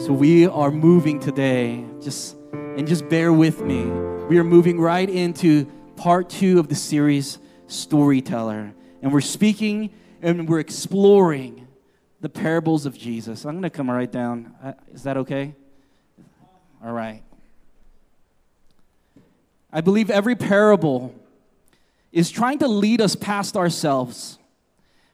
So we are moving today, just and just bear with me. We are moving right into part two of the series, Storyteller. And we're speaking and we're exploring the parables of Jesus. I'm going to come right down. Is that okay? All right. I believe every parable is trying to lead us past ourselves,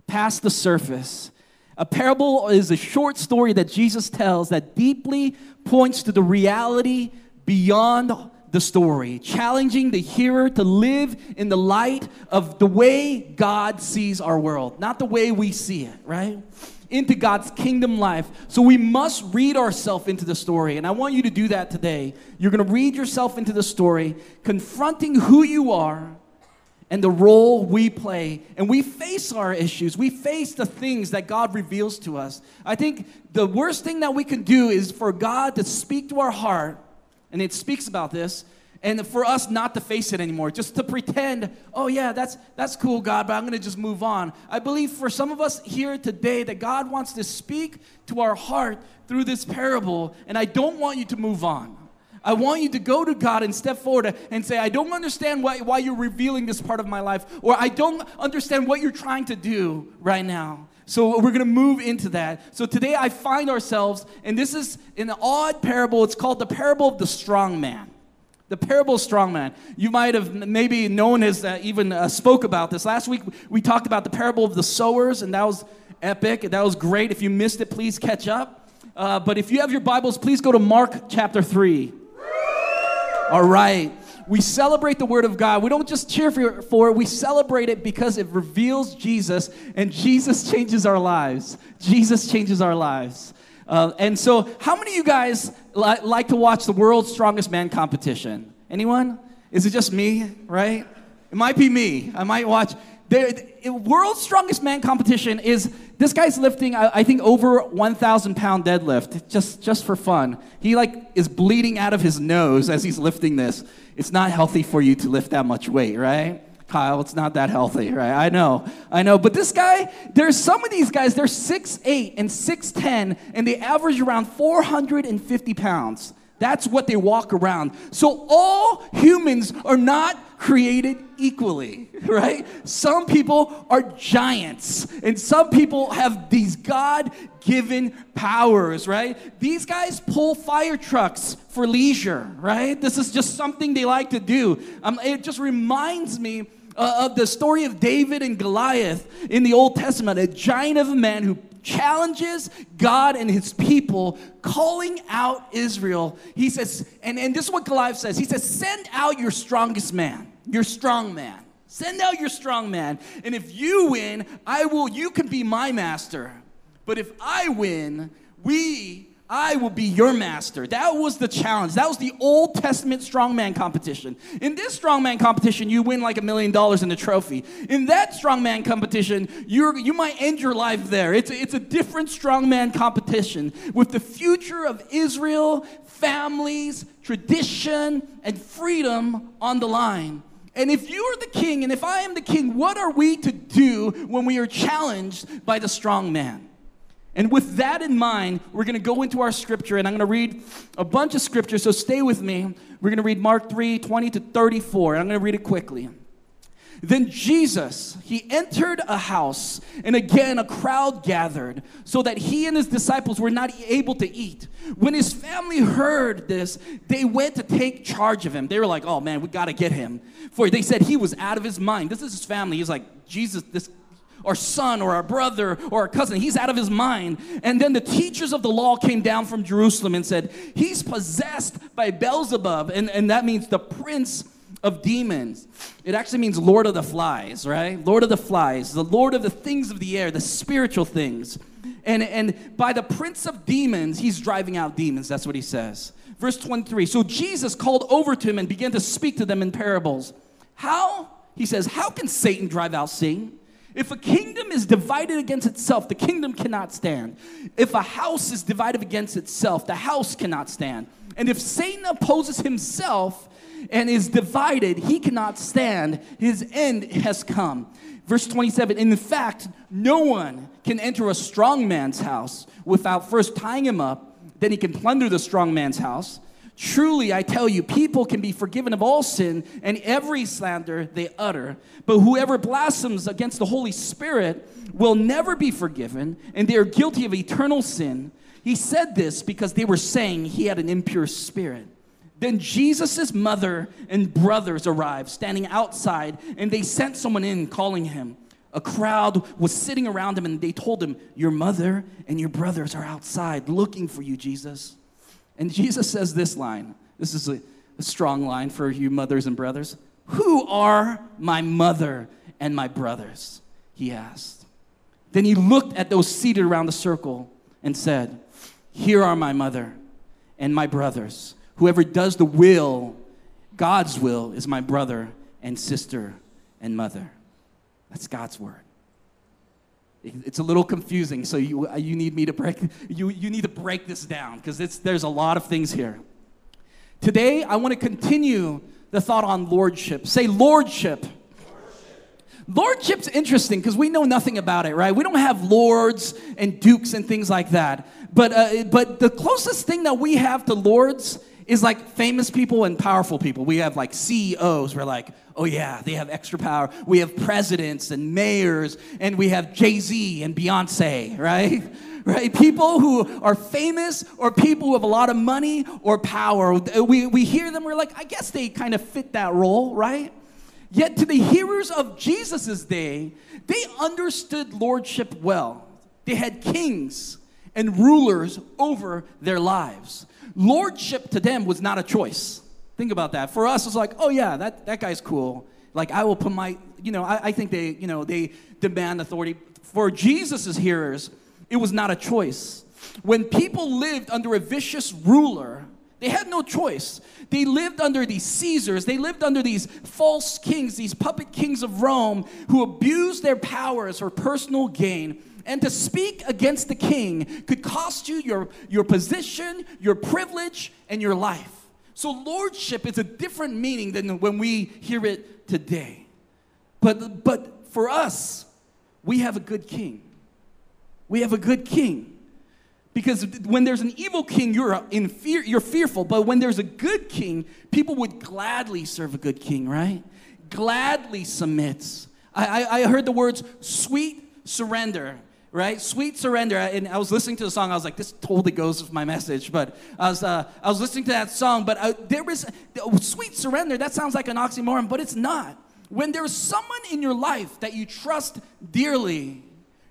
past the surface. A parable is a short story that Jesus tells that deeply points to the reality beyond the story, challenging the hearer to live in the light of the way God sees our world, not the way we see it, right? Into God's kingdom life. So we must read ourselves into the story. And I want you to do that today. You're going to read yourself into the story, confronting who you are and the role we play. And we face our issues, we face the things that God reveals to us. I think the worst thing that we can do is for God to speak to our heart, and it speaks about this. And for us not to face it anymore, just to pretend, oh yeah, that's that's cool, God, but I'm gonna just move on. I believe for some of us here today that God wants to speak to our heart through this parable, and I don't want you to move on. I want you to go to God and step forward and say, I don't understand why, why you're revealing this part of my life, or I don't understand what you're trying to do right now. So we're going to move into that. So today I find ourselves, and this is an odd parable. It's called the parable of the strong man. The parable of strong man. You might have maybe known as uh, even uh, spoke about this. Last week we talked about the parable of the sowers, and that was epic. That was great. If you missed it, please catch up. Uh, but if you have your Bibles, please go to Mark chapter 3. All right. We celebrate the Word of God. We don't just cheer for, it, we celebrate it because it reveals Jesus, and Jesus changes our lives. Jesus changes our lives. Uh, and so, how many of you guys li- like to watch the World's Strongest Man competition? Anyone? Is it just me, right? It might be me. I might watch. The, World's Strongest Man competition is this guy's lifting, I, I think, over 1,000 pound deadlift, just, just for fun. He like is bleeding out of his nose as he's lifting this. It's not healthy for you to lift that much weight, right? Kyle, it's not that healthy, right? I know, I know. But this guy, there's some of these guys, they're 6'8 and 6'10, and they average around 450 pounds. That's what they walk around. So all humans are not created equally, right? Some people are giants, and some people have these God given powers, right? These guys pull fire trucks for leisure, right? This is just something they like to do. Um, it just reminds me uh, of the story of David and Goliath in the Old Testament, a giant of a man who challenges God and his people, calling out Israel. He says, and, and this is what Goliath says He says, Send out your strongest man, your strong man. Send out your strong man. And if you win, I will, you can be my master. But if I win, we I will be your master. That was the challenge. That was the Old Testament strongman competition. In this strongman competition, you win like a million dollars in the trophy. In that strongman competition, you you might end your life there. It's a, it's a different strongman competition with the future of Israel, families, tradition, and freedom on the line. And if you are the king, and if I am the king, what are we to do when we are challenged by the strong man? And with that in mind, we're going to go into our scripture, and I'm going to read a bunch of scripture, so stay with me. We're going to read Mark 3 20 to 34, and I'm going to read it quickly. Then Jesus, he entered a house, and again a crowd gathered, so that he and his disciples were not able to eat. When his family heard this, they went to take charge of him. They were like, oh man, we got to get him. For they said he was out of his mind. This is his family. He's like, Jesus, this our son or our brother or our cousin. He's out of his mind. And then the teachers of the law came down from Jerusalem and said, He's possessed by Beelzebub. And, and that means the prince of demons. It actually means Lord of the flies, right? Lord of the flies, the Lord of the things of the air, the spiritual things. And, and by the prince of demons, he's driving out demons. That's what he says. Verse 23 So Jesus called over to him and began to speak to them in parables. How? He says, How can Satan drive out Satan? If a kingdom is divided against itself, the kingdom cannot stand. If a house is divided against itself, the house cannot stand. And if Satan opposes himself and is divided, he cannot stand. His end has come. Verse 27 In fact, no one can enter a strong man's house without first tying him up then he can plunder the strong man's house. Truly, I tell you, people can be forgiven of all sin and every slander they utter. But whoever blasphemes against the Holy Spirit will never be forgiven, and they are guilty of eternal sin. He said this because they were saying he had an impure spirit. Then Jesus' mother and brothers arrived, standing outside, and they sent someone in calling him. A crowd was sitting around him, and they told him, Your mother and your brothers are outside looking for you, Jesus. And Jesus says this line. This is a, a strong line for you mothers and brothers. Who are my mother and my brothers? He asked. Then he looked at those seated around the circle and said, Here are my mother and my brothers. Whoever does the will, God's will, is my brother and sister and mother. That's God's word. It's a little confusing, so you, you need me to break, you, you need to break this down because there's a lot of things here. Today, I want to continue the thought on lordship. Say lordship. Lordship's interesting because we know nothing about it, right? We don't have lords and dukes and things like that. But, uh, but the closest thing that we have to lords is like famous people and powerful people. We have like CEOs. We're like, oh yeah, they have extra power. We have presidents and mayors, and we have Jay Z and Beyonce, right? Right? People who are famous or people who have a lot of money or power. We, we hear them, we're like, I guess they kind of fit that role, right? Yet to the hearers of Jesus' day, they understood lordship well. They had kings and rulers over their lives lordship to them was not a choice. Think about that. For us, it's like, oh yeah, that, that guy's cool. Like I will put my, you know, I, I think they, you know, they demand authority. For Jesus' hearers, it was not a choice. When people lived under a vicious ruler, they had no choice. They lived under these Caesars, they lived under these false kings, these puppet kings of Rome who abused their powers for personal gain and to speak against the king could cost you your, your position, your privilege, and your life. So, lordship is a different meaning than when we hear it today. But, but for us, we have a good king. We have a good king. Because when there's an evil king, you're in fear, you're fearful. But when there's a good king, people would gladly serve a good king, right? Gladly submits. I, I, I heard the words sweet surrender right? Sweet surrender. And I was listening to the song. I was like, this totally goes with my message. But I was, uh, I was listening to that song. But uh, there was uh, sweet surrender. That sounds like an oxymoron, but it's not. When there's someone in your life that you trust dearly,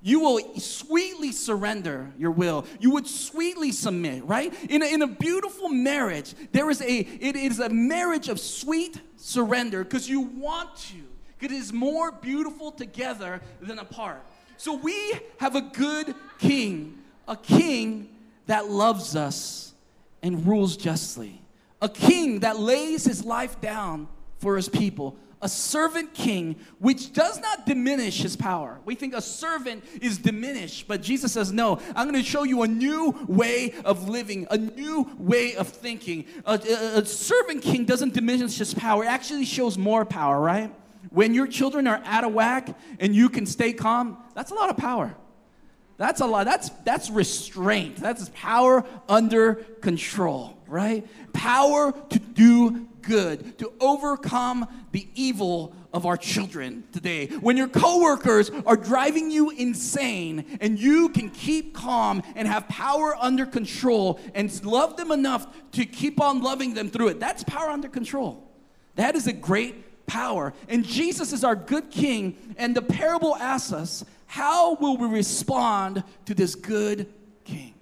you will sweetly surrender your will. You would sweetly submit, right? In a, in a beautiful marriage, there is a it is a marriage of sweet surrender because you want to. Because it is more beautiful together than apart. So we have a good king, a king that loves us and rules justly, a king that lays his life down for his people, a servant king which does not diminish his power. We think a servant is diminished, but Jesus says, No, I'm going to show you a new way of living, a new way of thinking. A, a, a servant king doesn't diminish his power, it actually shows more power, right? When your children are out of whack and you can stay calm, that's a lot of power. That's a lot. That's that's restraint. That's power under control, right? Power to do good, to overcome the evil of our children today. When your coworkers are driving you insane and you can keep calm and have power under control and love them enough to keep on loving them through it. That's power under control. That is a great power. And Jesus is our good king. And the parable asks us, how will we respond to this good king?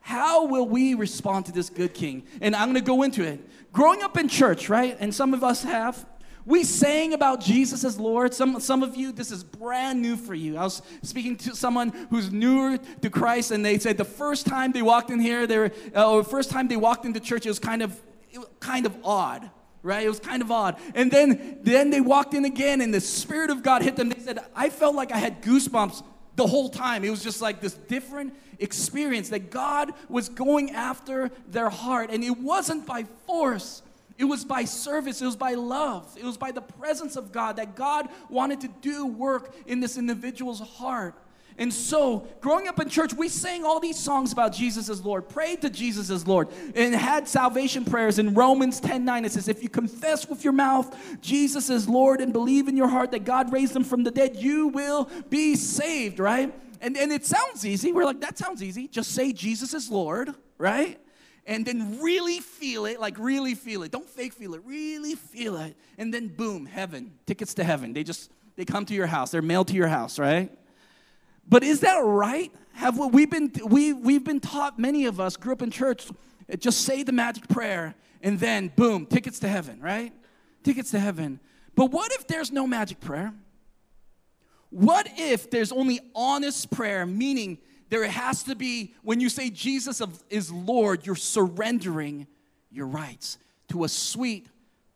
How will we respond to this good king? And I'm going to go into it. Growing up in church, right? And some of us have. We sang about Jesus as Lord. Some, some of you, this is brand new for you. I was speaking to someone who's newer to Christ, and they said the first time they walked in here, they were, uh, or first time they walked into church, it was kind of, it was kind of odd right? It was kind of odd. And then, then they walked in again, and the Spirit of God hit them. They said, I felt like I had goosebumps the whole time. It was just like this different experience that God was going after their heart. And it wasn't by force, it was by service, it was by love, it was by the presence of God that God wanted to do work in this individual's heart. And so, growing up in church, we sang all these songs about Jesus as Lord, prayed to Jesus as Lord, and had salvation prayers. In Romans 10 9, it says, If you confess with your mouth Jesus is Lord and believe in your heart that God raised him from the dead, you will be saved, right? And, and it sounds easy. We're like, that sounds easy. Just say Jesus is Lord, right? And then really feel it, like really feel it. Don't fake feel it, really feel it. And then boom, heaven, tickets to heaven. They just, they come to your house. They're mailed to your house, right? But is that right? Have we been we we've been taught many of us grew up in church just say the magic prayer and then boom, tickets to heaven, right? Tickets to heaven. But what if there's no magic prayer? What if there's only honest prayer, meaning there has to be, when you say Jesus is Lord, you're surrendering your rights to a sweet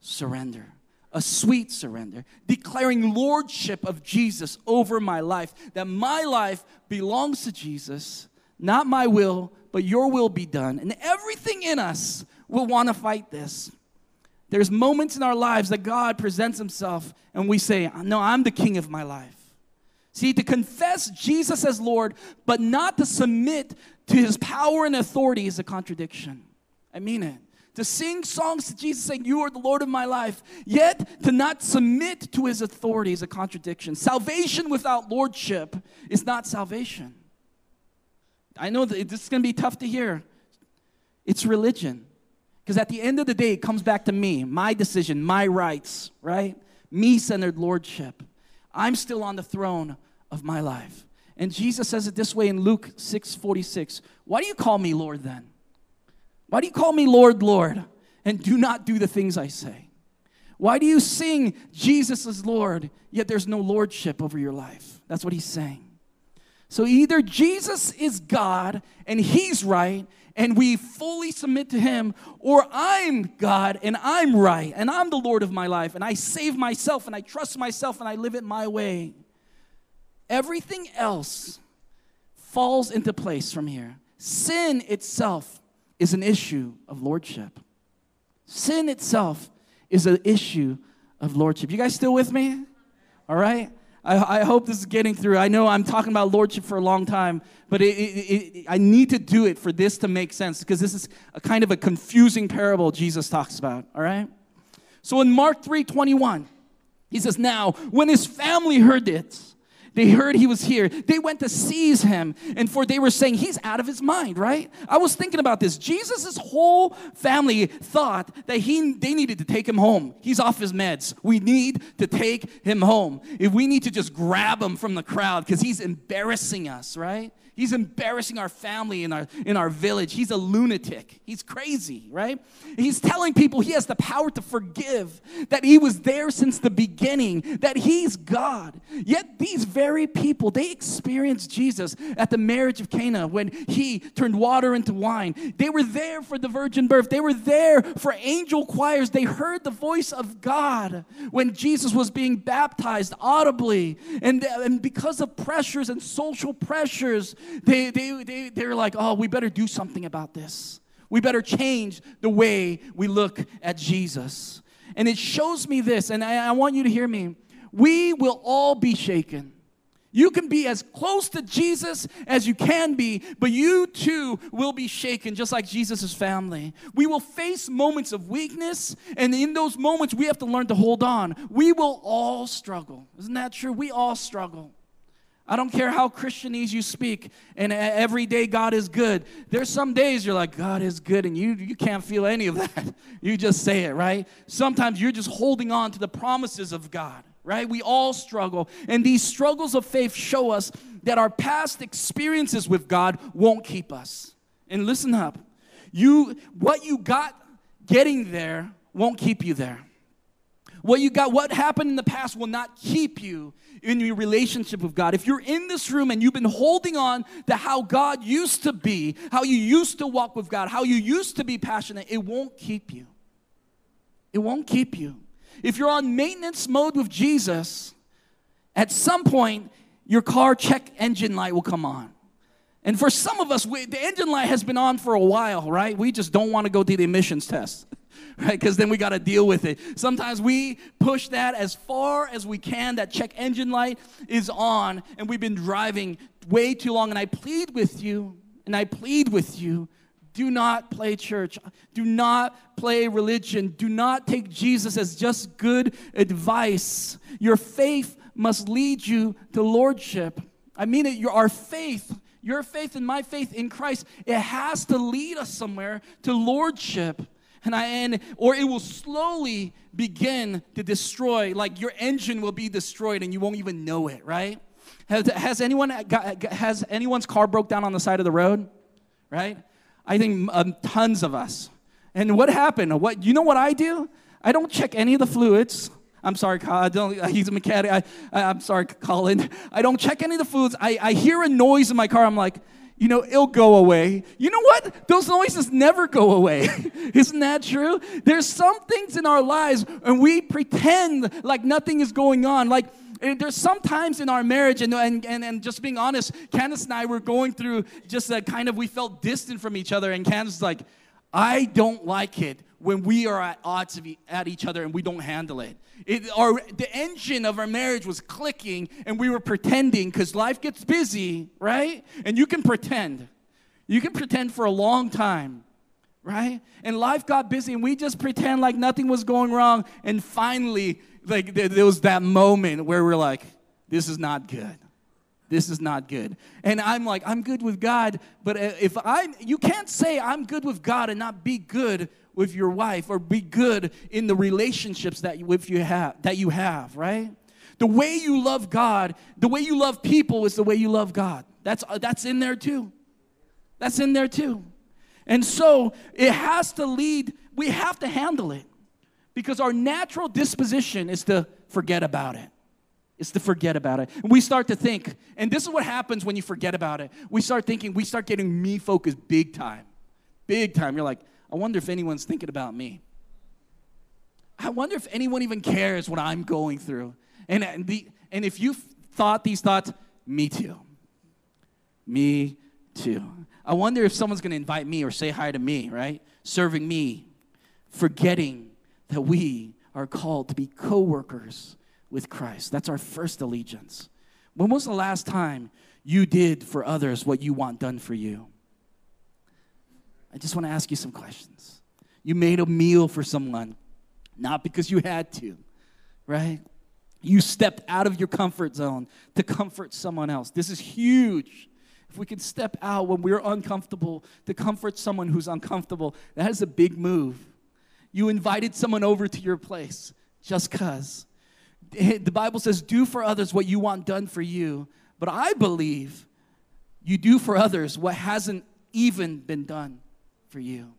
surrender a sweet surrender, declaring lordship of Jesus over my life, that my life belongs to Jesus, not my will, but your will be done. And everything in us will want to fight this. There's moments in our lives that God presents himself and we say, No, I'm the king of my life. See, to confess Jesus as Lord, but not to submit to his power and authority is a contradiction. I mean it to sing songs to Jesus saying, You are the Lord of my life, yet to not submit to his authority is a contradiction. Salvation without lordship is not salvation. I know that this is going to be tough to hear. It's religion. Because at the end of the day, it comes back to me, my decision, my rights, right? Me centered lordship. I'm still on the throne of my life. And Jesus says it this way in Luke 6 46. Why do you call me Lord then? Why do you call me Lord, Lord, and do not do the things I say? Why do you sing Jesus is Lord, yet there's no lordship over your life? That's what he's saying. So either Jesus is God and he's right and we fully submit to him, or I'm God and I'm right and I'm the Lord of my life and I save myself and I trust myself and I live it my way. Everything else falls into place from here. Sin itself is an issue of lordship. Sin itself is an issue of lordship. You guys still with me? All right? I, I, hope this is getting through. I know I'm talking about lordship for a long time, but it, it, it, I need to do it for this to make sense because this is a kind of a confusing parable Jesus talks about. All right? So in Mark 3 21, he says, Now, when his family heard it, they heard he was here. They went to seize him, and for they were saying he's out of his mind, right? I was thinking about this. Jesus' whole family thought that he they needed to take him home. He's off his meds. We need to take him home. If we need to just grab him from the crowd because he's embarrassing us, right? He's embarrassing our family in our, in our village. He's a lunatic. He's crazy, right? He's telling people he has the power to forgive, that he was there since the beginning, that he's God. Yet these very people, they experienced Jesus at the marriage of Cana when he turned water into wine. They were there for the virgin birth, they were there for angel choirs. They heard the voice of God when Jesus was being baptized audibly. And, and because of pressures and social pressures, they, they, they, they're like, oh, we better do something about this. We better change the way we look at Jesus. And it shows me this, and I, I want you to hear me. We will all be shaken. You can be as close to Jesus as you can be, but you too will be shaken, just like Jesus' family. We will face moments of weakness, and in those moments, we have to learn to hold on. We will all struggle. Isn't that true? We all struggle. I don't care how Christianese you speak, and every day God is good. There's some days you're like, God is good, and you, you can't feel any of that. You just say it, right? Sometimes you're just holding on to the promises of God, right? We all struggle, and these struggles of faith show us that our past experiences with God won't keep us. And listen up, you what you got getting there won't keep you there. What you got, what happened in the past will not keep you in your relationship with God. If you're in this room and you've been holding on to how God used to be, how you used to walk with God, how you used to be passionate, it won't keep you. It won't keep you. If you're on maintenance mode with Jesus, at some point, your car check engine light will come on. And for some of us, we, the engine light has been on for a while, right? We just don't want to go do the emissions test, right? Because then we got to deal with it. Sometimes we push that as far as we can. That check engine light is on, and we've been driving way too long. And I plead with you, and I plead with you do not play church. Do not play religion. Do not take Jesus as just good advice. Your faith must lead you to lordship. I mean it, your, our faith your faith and my faith in Christ, it has to lead us somewhere to lordship. And I and or it will slowly begin to destroy, like your engine will be destroyed and you won't even know it, right? Has, has anyone got, has anyone's car broke down on the side of the road? Right? I think um, tons of us. And what happened? What you know what I do? I don't check any of the fluids. I'm sorry, I don't, he's a mechanic. I, I, am sorry, Colin. I don't check any of the fluids. I, I hear a noise in my car. I'm like, you know, it'll go away. You know what? Those noises never go away. Isn't that true? There's some things in our lives and we pretend like nothing is going on. Like, eh, there's sometimes in our marriage, and, and, and, and just being honest, Candace and I were going through just a kind of, we felt distant from each other, and Candace is like, I don't like it when we are at odds at each other and we don't handle it. it our, the engine of our marriage was clicking and we were pretending because life gets busy, right? And you can pretend. You can pretend for a long time, right? And life got busy and we just pretend like nothing was going wrong. And finally, like there was that moment where we're like, this is not good this is not good. And I'm like, I'm good with God, but uh, if I, you can't say I'm good with God and not be good with your wife or be good in the relationships that you, you have that you have, right? The way you love God, the way you love people is the way you love God. That's uh, that's in there too. That's in there too. And so it has to lead, we have to handle it because our natural disposition is to forget about it. It's to forget about it. And we start to think, and this is what happens when you forget about it. We start thinking, we start getting me focused big time. Big time. You're like, I wonder if anyone's thinking about me. I wonder if anyone even cares what I'm going through. And, and, the, and if you've thought these thoughts, me too. Me too. I wonder if someone's going to invite me or say hi to me, right? Serving me, forgetting that we are called to be co workers with Christ. That's our first allegiance. When was the last time you did for others what you want done for you? I just want to ask you some questions. You made a meal for someone, not because you had to, right? You stepped out of your comfort zone to comfort someone else. This is huge. If we can step out when we're uncomfortable to comfort someone who's uncomfortable, that is a big move. You invited someone over to your place just because. The Bible says, do for others what you want done for you. But I believe you do for others what hasn't even been done for you.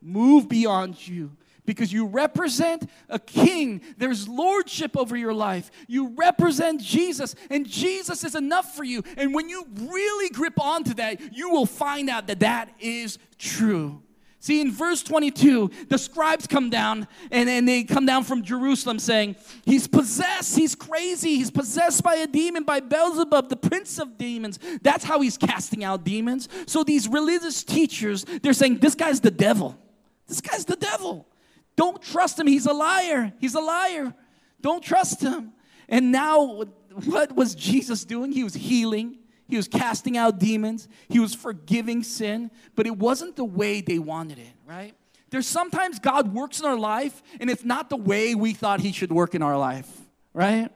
Move beyond you because you represent a king. There's lordship over your life. You represent Jesus, and Jesus is enough for you. And when you really grip onto that, you will find out that that is true. See, in verse 22, the scribes come down and, and they come down from Jerusalem saying, He's possessed, he's crazy, he's possessed by a demon, by Beelzebub, the prince of demons. That's how he's casting out demons. So these religious teachers, they're saying, This guy's the devil. This guy's the devil. Don't trust him. He's a liar. He's a liar. Don't trust him. And now, what was Jesus doing? He was healing, he was casting out demons. He was forgiving sin, but it wasn't the way they wanted it, right? There's sometimes God works in our life, and it's not the way we thought He should work in our life, right?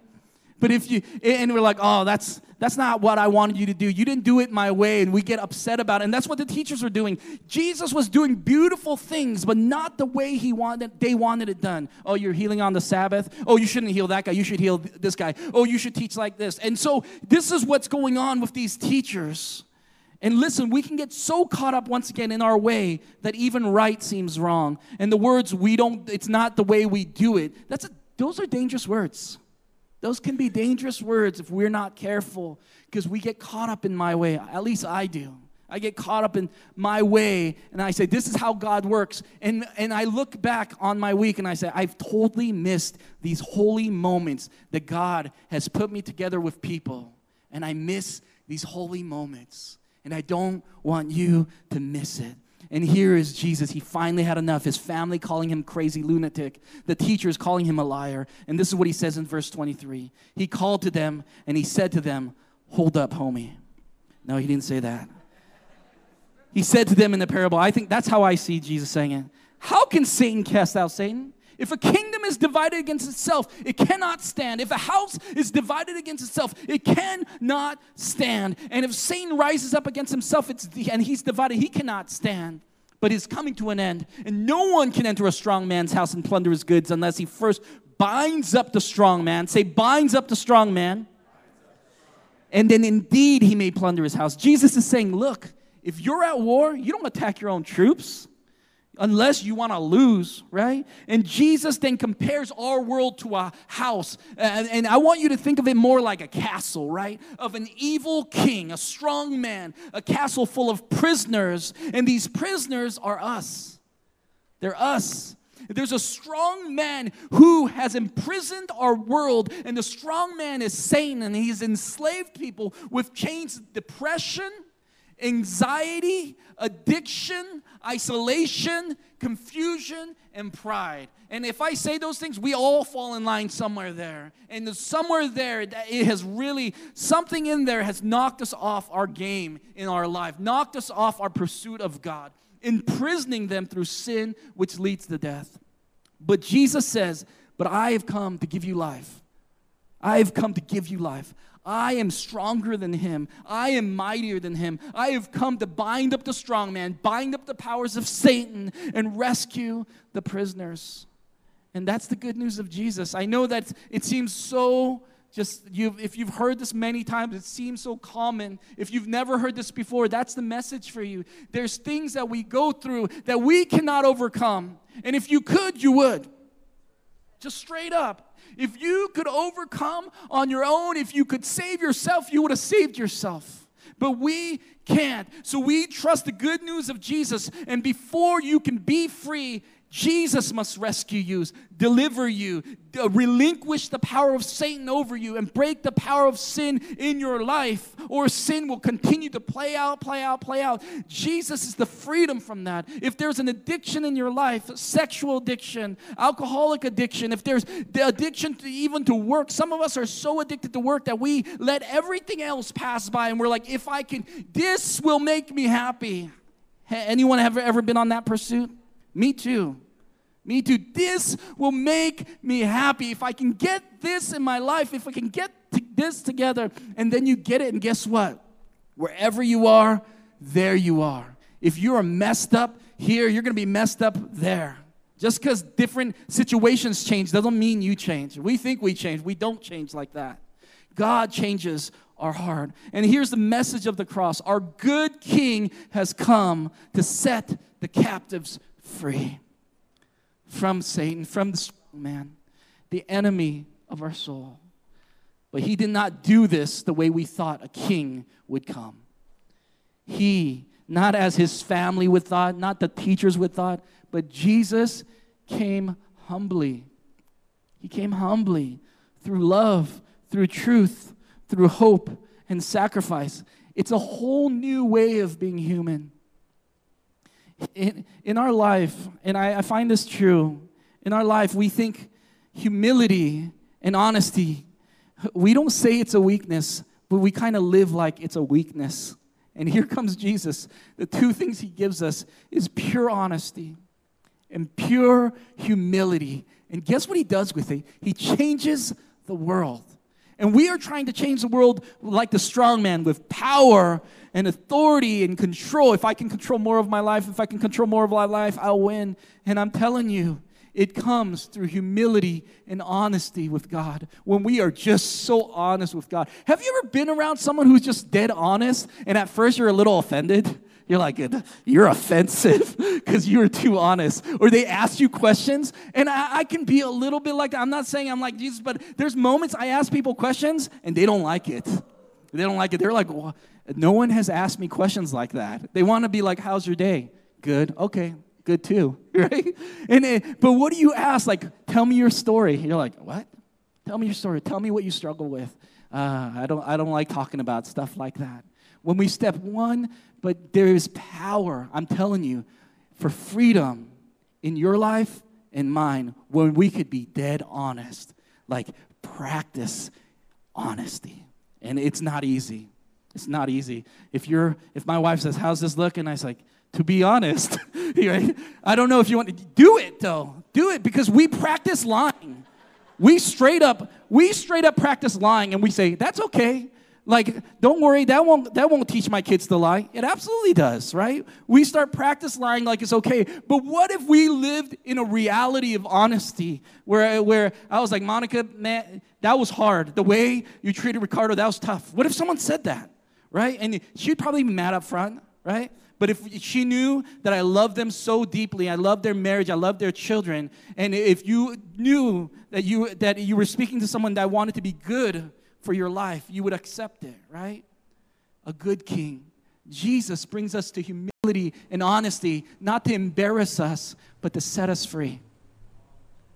But if you, and we're like, oh, that's, that's not what I wanted you to do. You didn't do it my way, and we get upset about it. And that's what the teachers were doing. Jesus was doing beautiful things, but not the way he wanted they wanted it done. Oh, you're healing on the Sabbath. Oh, you shouldn't heal that guy. You should heal this guy. Oh, you should teach like this. And so this is what's going on with these teachers. And listen, we can get so caught up once again in our way that even right seems wrong. And the words we don't, it's not the way we do it. That's a, those are dangerous words. Those can be dangerous words if we're not careful because we get caught up in my way. At least I do. I get caught up in my way and I say, This is how God works. And, and I look back on my week and I say, I've totally missed these holy moments that God has put me together with people. And I miss these holy moments. And I don't want you to miss it. And here is Jesus. He finally had enough. His family calling him crazy lunatic. The teachers calling him a liar. And this is what he says in verse 23. He called to them and he said to them, Hold up, homie. No, he didn't say that. He said to them in the parable, I think that's how I see Jesus saying it. How can Satan cast out Satan? If a kingdom is divided against itself, it cannot stand. If a house is divided against itself, it cannot stand. And if Satan rises up against himself and he's divided, he cannot stand. But is coming to an end. And no one can enter a strong man's house and plunder his goods unless he first binds up the strong man. Say, binds up the strong man. And then indeed he may plunder his house. Jesus is saying, look, if you're at war, you don't attack your own troops unless you want to lose, right? And Jesus then compares our world to a house. And, and, I want you to think of it more like a castle, right? Of an evil king, a strong man, a castle full of prisoners. And these prisoners are us. They're us. There's a strong man who has imprisoned our world, and the strong man is Satan, and he's enslaved people with chains depression anxiety, addiction, isolation, confusion, and pride. And if I say those things, we all fall in line somewhere there. And somewhere there, it has really, something in there has knocked us off our game in our life, knocked us off our pursuit of God, imprisoning them through sin, which leads to death. But Jesus says, But I have come to give you life. I have come to give you life. I am stronger than him. I am mightier than him. I have come to bind up the strong man, bind up the powers of Satan, and rescue the prisoners. And that's the good news of Jesus. I know that it seems so just you've, if you've heard this many times it seems so common if you've never heard this before that's the message for you there's things that we go through that we cannot overcome and if you could you would just straight up if you could overcome on your own, if you could save yourself, you would have saved yourself. But we can't. So we trust the good news of Jesus. And before you can be free, Jesus must rescue you, deliver you, relinquish the power of Satan over you, and break the power of sin in your life, or sin will continue to play out, play out, play out. Jesus is the freedom from that. If there's an addiction in your life, sexual addiction, alcoholic addiction, if there's the addiction to even to work, some of us are so addicted to work that we let everything else pass by, and we're like, if I can, this will make me happy. Anyone ever ever been on that pursuit? Me too. Me too. This will make me happy. If I can get this in my life, if I can get this together, and then you get it, and guess what? Wherever you are, there you are. If you are messed up here, you're gonna be messed up there. Just because different situations change doesn't mean you change. We think we change, we don't change like that. God changes our heart. And here's the message of the cross our good King has come to set the captives free from Satan, from the man, the enemy of our soul. But he did not do this the way we thought a king would come. He, not as his family would thought, not the teachers would thought, but Jesus came humbly. He came humbly through love, through truth, through hope and sacrifice. It's a whole new way of being human in, in our life, and I, I find this true, in our life, we think humility and honesty, we don't say it's a weakness, but we kind of live like it's a weakness. And here comes Jesus. The two things he gives us is pure honesty and pure humility. And guess what he does with it? He changes the world. And we are trying to change the world like the strong man with power and authority and control. If I can control more of my life, if I can control more of my life, I'll win. And I'm telling you, it comes through humility and honesty with God when we are just so honest with God. Have you ever been around someone who's just dead honest and at first you're a little offended? You're like, you're offensive because you're too honest. Or they ask you questions, and I, I, can be a little bit like, I'm not saying I'm like Jesus, but there's moments I ask people questions and they don't like it. They don't like it. They're like, no one has asked me questions like that. They want to be like, how's your day? Good. Okay. Good too. Right? And it, but what do you ask? Like, tell me your story. You're like, what? Tell me your story. Tell me what you struggle with. Uh, I, don't, I don't like talking about stuff like that. When we step one, but there is power, I'm telling you, for freedom in your life and mine when we could be dead honest. Like, practice honesty. And it's not easy. It's not easy. If you're, if my wife says, "How's this look?" and I was like, "To be honest, I don't know if you want to do it though. Do it because we practice lying. We straight up, we straight up practice lying, and we say that's okay. Like, don't worry, that won't that won't teach my kids to lie. It absolutely does, right? We start practice lying like it's okay. But what if we lived in a reality of honesty where where I was like, Monica, man, that was hard. The way you treated Ricardo, that was tough. What if someone said that? Right? And she'd probably be mad up front, right? But if she knew that I love them so deeply, I love their marriage, I love their children, and if you knew that you that you were speaking to someone that wanted to be good for your life, you would accept it, right? A good king. Jesus brings us to humility and honesty, not to embarrass us, but to set us free.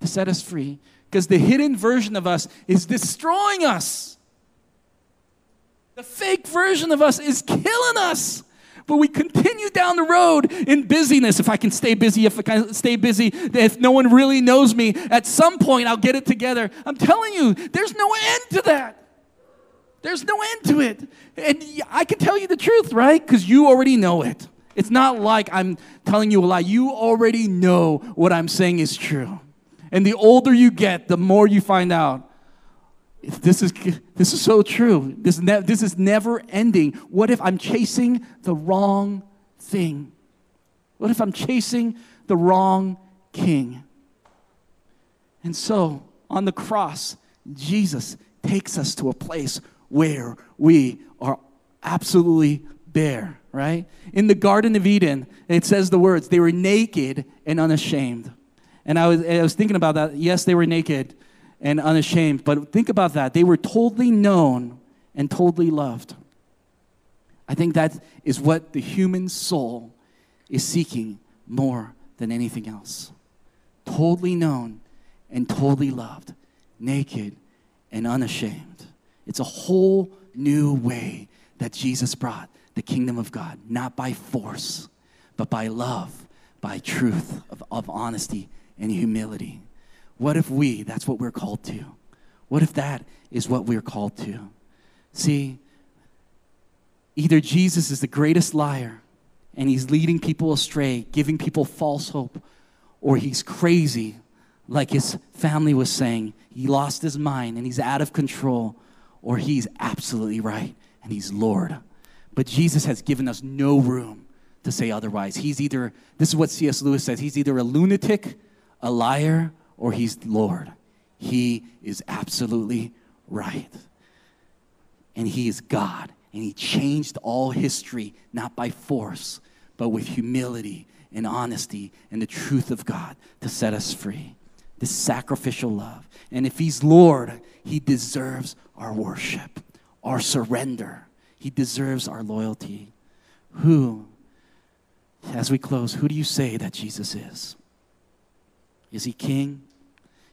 To set us free. Because the hidden version of us is destroying us. The fake version of us is killing us. But we continue down the road in busyness. If I can stay busy, if I can stay busy, if no one really knows me, at some point I'll get it together. I'm telling you, there's no end to that. There's no end to it. And I can tell you the truth, right? Because you already know it. It's not like I'm telling you a lie. You already know what I'm saying is true. And the older you get, the more you find out this is, this is so true. This, ne- this is never ending. What if I'm chasing the wrong thing? What if I'm chasing the wrong king? And so on the cross, Jesus takes us to a place where we are absolutely bare, right? In the Garden of Eden, it says the words, they were naked and unashamed. And I was, I was thinking about that. Yes, they were naked and unashamed, but think about that. They were totally known and totally loved. I think that is what the human soul is seeking more than anything else. Totally known and totally loved, naked and unashamed. It's a whole new way that Jesus brought the kingdom of God, not by force, but by love, by truth, of, of honesty and humility. What if we, that's what we're called to? What if that is what we're called to? See, either Jesus is the greatest liar and he's leading people astray, giving people false hope, or he's crazy, like his family was saying. He lost his mind and he's out of control or he's absolutely right and he's Lord. But Jesus has given us no room to say otherwise. He's either, this is what C.S. Lewis says, he's either a lunatic, a liar, or he's Lord. He is absolutely right. And he is God. And he changed all history, not by force, but with humility and honesty and the truth of God to set us free. This sacrificial love. And if he's Lord, he deserves our worship, our surrender. He deserves our loyalty. Who, as we close, who do you say that Jesus is? Is he king?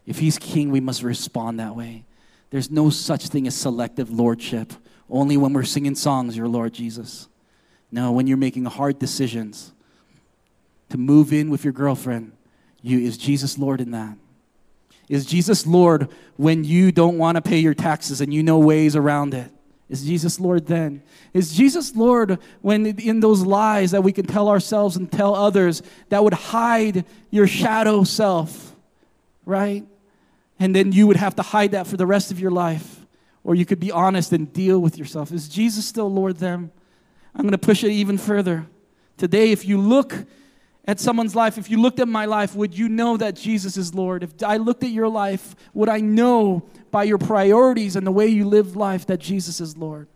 If he's king, we must respond that way. There's no such thing as selective lordship. Only when we're singing songs, your Lord Jesus. No, when you're making hard decisions to move in with your girlfriend, you is Jesus Lord in that? Is Jesus Lord when you don't want to pay your taxes and you know ways around it? Is Jesus Lord then? Is Jesus Lord when in those lies that we can tell ourselves and tell others that would hide your shadow self, right? And then you would have to hide that for the rest of your life. Or you could be honest and deal with yourself. Is Jesus still Lord then? I'm going to push it even further. Today, if you look at someone's life, if you looked at my life, would you know that Jesus is Lord? If I looked at your life, would I know by your priorities and the way you live life that Jesus is Lord?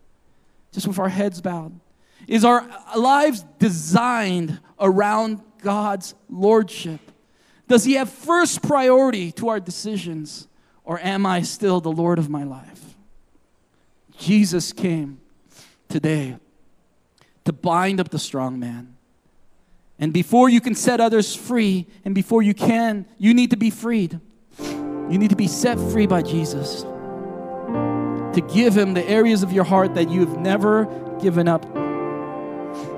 Just with our heads bowed. Is our lives designed around God's Lordship? Does He have first priority to our decisions? Or am I still the Lord of my life? Jesus came today to bind up the strong man and before you can set others free, and before you can, you need to be freed. You need to be set free by Jesus. to give Him the areas of your heart that you have never given up.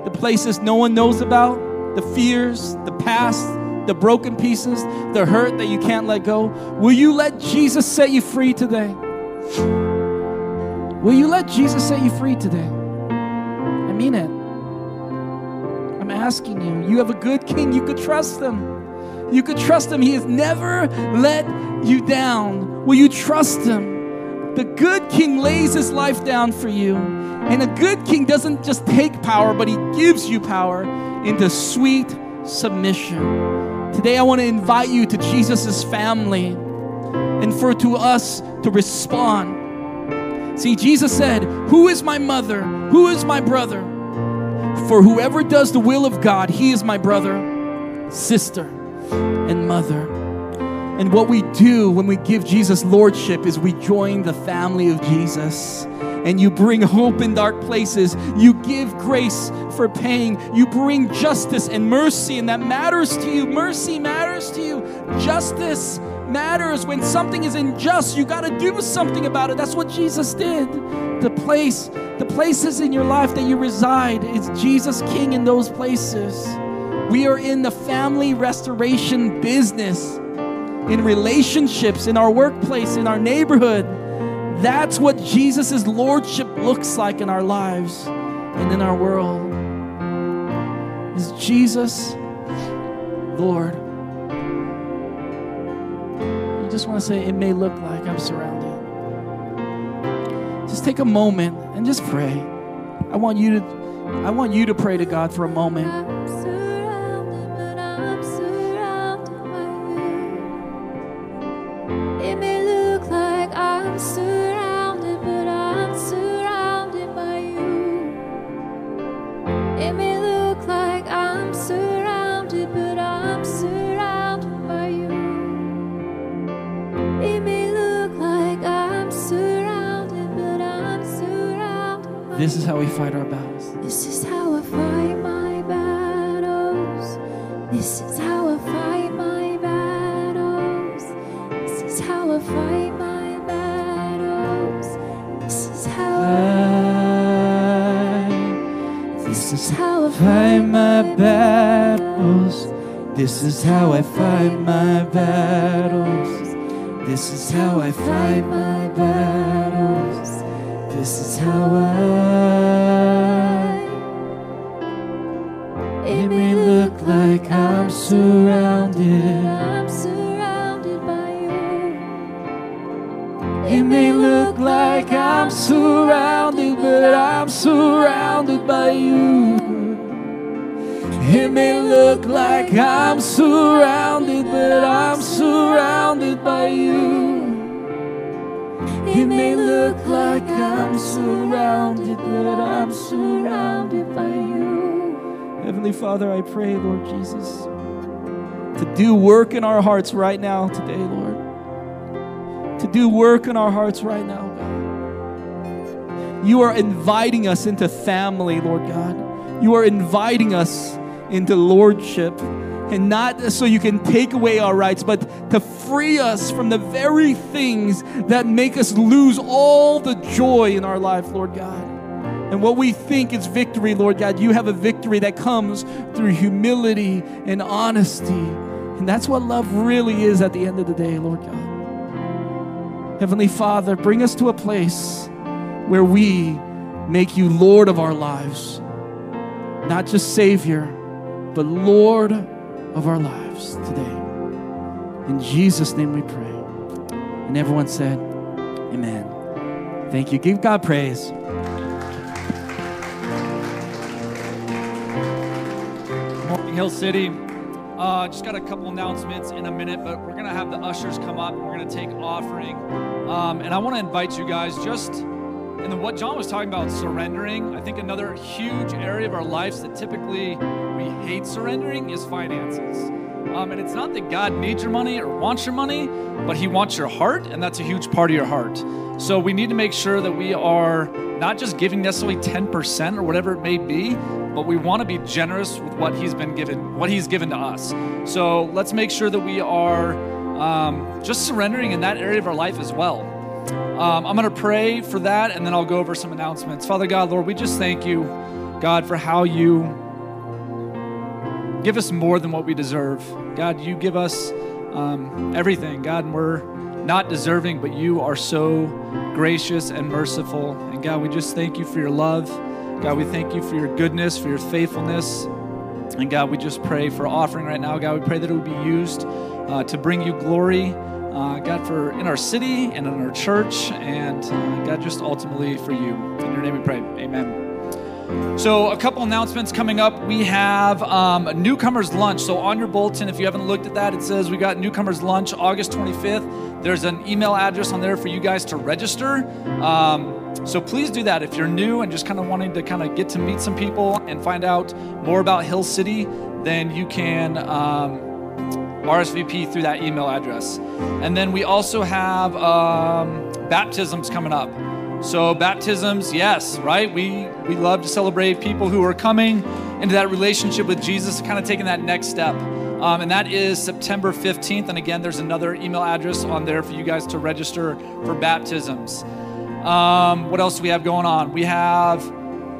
The places no one knows about, the fears, the past, the broken pieces, the hurt that you can't let go. Will you let Jesus set you free today? Will you let Jesus set you free today? I mean it. I'm asking you. You have a good king. You could trust him. You could trust him. He has never let you down. Will you trust him? The good king lays his life down for you. And a good king doesn't just take power, but he gives you power into sweet submission. Today, I want to invite you to Jesus' family and for to us to respond. See, Jesus said, Who is my mother? Who is my brother? For whoever does the will of God, he is my brother, sister, and mother. And what we do when we give Jesus lordship is we join the family of Jesus. And you bring hope in dark places. You give grace for pain. You bring justice and mercy, and that matters to you. Mercy matters to you. Justice matters. When something is unjust, you got to do something about it. That's what Jesus did. The place, the places in your life that you reside, it's Jesus King in those places. We are in the family restoration business in relationships, in our workplace, in our neighborhood. That's what Jesus' lordship looks like in our lives and in our world. Is Jesus Lord? Just want to say, it may look like I'm surrounded. Just take a moment and just pray. I want you to I want you to pray to God for a moment. This is how we fight our battles. this is how I fight my battles. This is how I fight my battles. This is how I fight my battles. This is how I. This is how I fight my battles. This is how I fight my battles. This is how I fight my battles. This is how I. you. It may look like I'm surrounded, but I'm surrounded by you. It may look like I'm surrounded, but I'm surrounded by you. Heavenly Father, I pray, Lord Jesus, to do work in our hearts right now today, Lord to do work in our hearts right now. You are inviting us into family, Lord God. You are inviting us into lordship. And not so you can take away our rights, but to free us from the very things that make us lose all the joy in our life, Lord God. And what we think is victory, Lord God, you have a victory that comes through humility and honesty. And that's what love really is at the end of the day, Lord God. Heavenly Father, bring us to a place where we make you Lord of our lives. Not just Savior, but Lord of our lives today. In Jesus' name we pray. And everyone said, Amen. Thank you. Give God praise. Morning Hill City. Uh, just got a couple announcements in a minute, but we're gonna have the ushers come up. We're gonna take offering, um, and I want to invite you guys just. And then what John was talking about surrendering, I think another huge area of our lives that typically we hate surrendering is finances. Um, and it's not that God needs your money or wants your money, but He wants your heart, and that's a huge part of your heart. So we need to make sure that we are not just giving necessarily 10% or whatever it may be, but we want to be generous with what He's been given, what He's given to us. So let's make sure that we are um, just surrendering in that area of our life as well. Um, I'm going to pray for that, and then I'll go over some announcements. Father God, Lord, we just thank you, God, for how you give us more than what we deserve. God, you give us um, everything, God, and we're not deserving, but you are so gracious and merciful. And God, we just thank you for your love. God, we thank you for your goodness, for your faithfulness. And God, we just pray for offering right now. God, we pray that it would be used uh, to bring you glory. Uh, God, for in our city and in our church, and uh, God, just ultimately for you. In your name we pray. Amen. So, a couple announcements coming up. We have um, a newcomers lunch. So, on your bulletin, if you haven't looked at that, it says we got newcomers lunch August 25th. There's an email address on there for you guys to register. Um, so, please do that. If you're new and just kind of wanting to kind of get to meet some people and find out more about Hill City, then you can. Um, RSVP through that email address. And then we also have um, baptisms coming up. So baptisms, yes, right? We we love to celebrate people who are coming into that relationship with Jesus, kind of taking that next step. Um, and that is September 15th. And again, there's another email address on there for you guys to register for baptisms. Um, what else do we have going on? We have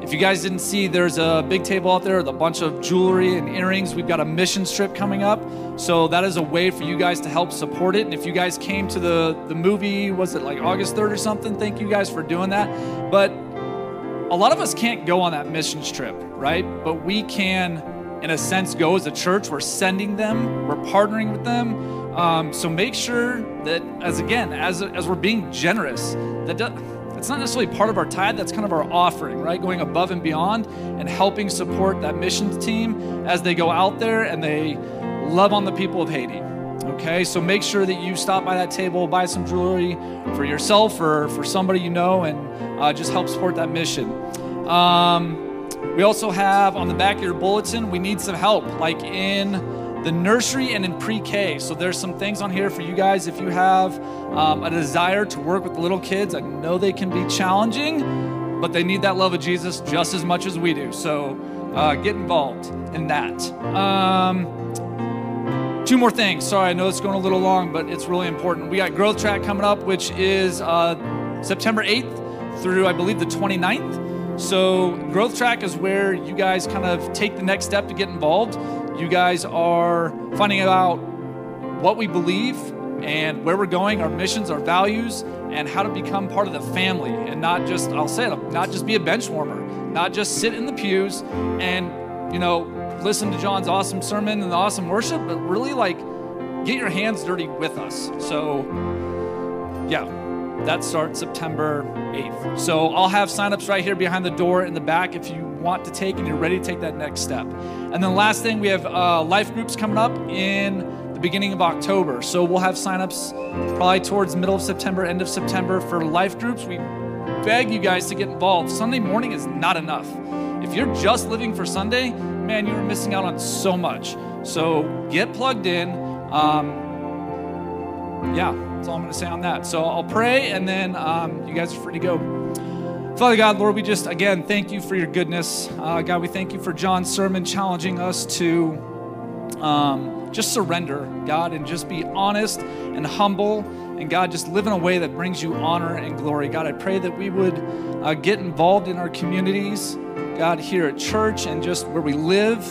if you guys didn't see, there's a big table out there with a bunch of jewelry and earrings. We've got a mission trip coming up. So that is a way for you guys to help support it. And if you guys came to the, the movie, was it like August 3rd or something? Thank you guys for doing that. But a lot of us can't go on that missions trip, right? But we can, in a sense, go as a church. We're sending them, we're partnering with them. Um, so make sure that, as again, as, as we're being generous, that does, it's not necessarily part of our tithe, that's kind of our offering, right? Going above and beyond and helping support that missions team as they go out there and they love on the people of Haiti. Okay, so make sure that you stop by that table, buy some jewelry for yourself or for somebody you know, and uh, just help support that mission. Um, we also have on the back of your bulletin, we need some help, like in the nursery and in pre-K. So there's some things on here for you guys if you have um, a desire to work with little kids. I know they can be challenging, but they need that love of Jesus just as much as we do. So uh, get involved in that. Um, two more things. Sorry, I know it's going a little long, but it's really important. We got Growth Track coming up, which is uh, September 8th through, I believe, the 29th. So, Growth Track is where you guys kind of take the next step to get involved. You guys are finding out what we believe and where we're going, our missions, our values, and how to become part of the family and not just, I'll say it, not just be a bench warmer, not just sit in the pews and, you know, listen to John's awesome sermon and the awesome worship, but really like get your hands dirty with us. So, yeah, that starts September 8th. So I'll have signups right here behind the door in the back if you want to take and you're ready to take that next step. And then last thing, we have uh, life groups coming up in the beginning of October. So we'll have signups probably towards middle of September, end of September for life groups. We beg you guys to get involved. Sunday morning is not enough. If you're just living for Sunday, man, you're missing out on so much. So get plugged in. Um, yeah, that's all I'm going to say on that. So I'll pray, and then um, you guys are free to go. Father God, Lord, we just again thank you for your goodness. Uh, God, we thank you for John's sermon challenging us to um, just surrender, God, and just be honest and humble. And God, just live in a way that brings you honor and glory. God, I pray that we would uh, get involved in our communities, God, here at church and just where we live,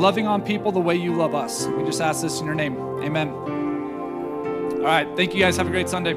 loving on people the way you love us. We just ask this in your name. Amen. All right. Thank you guys. Have a great Sunday.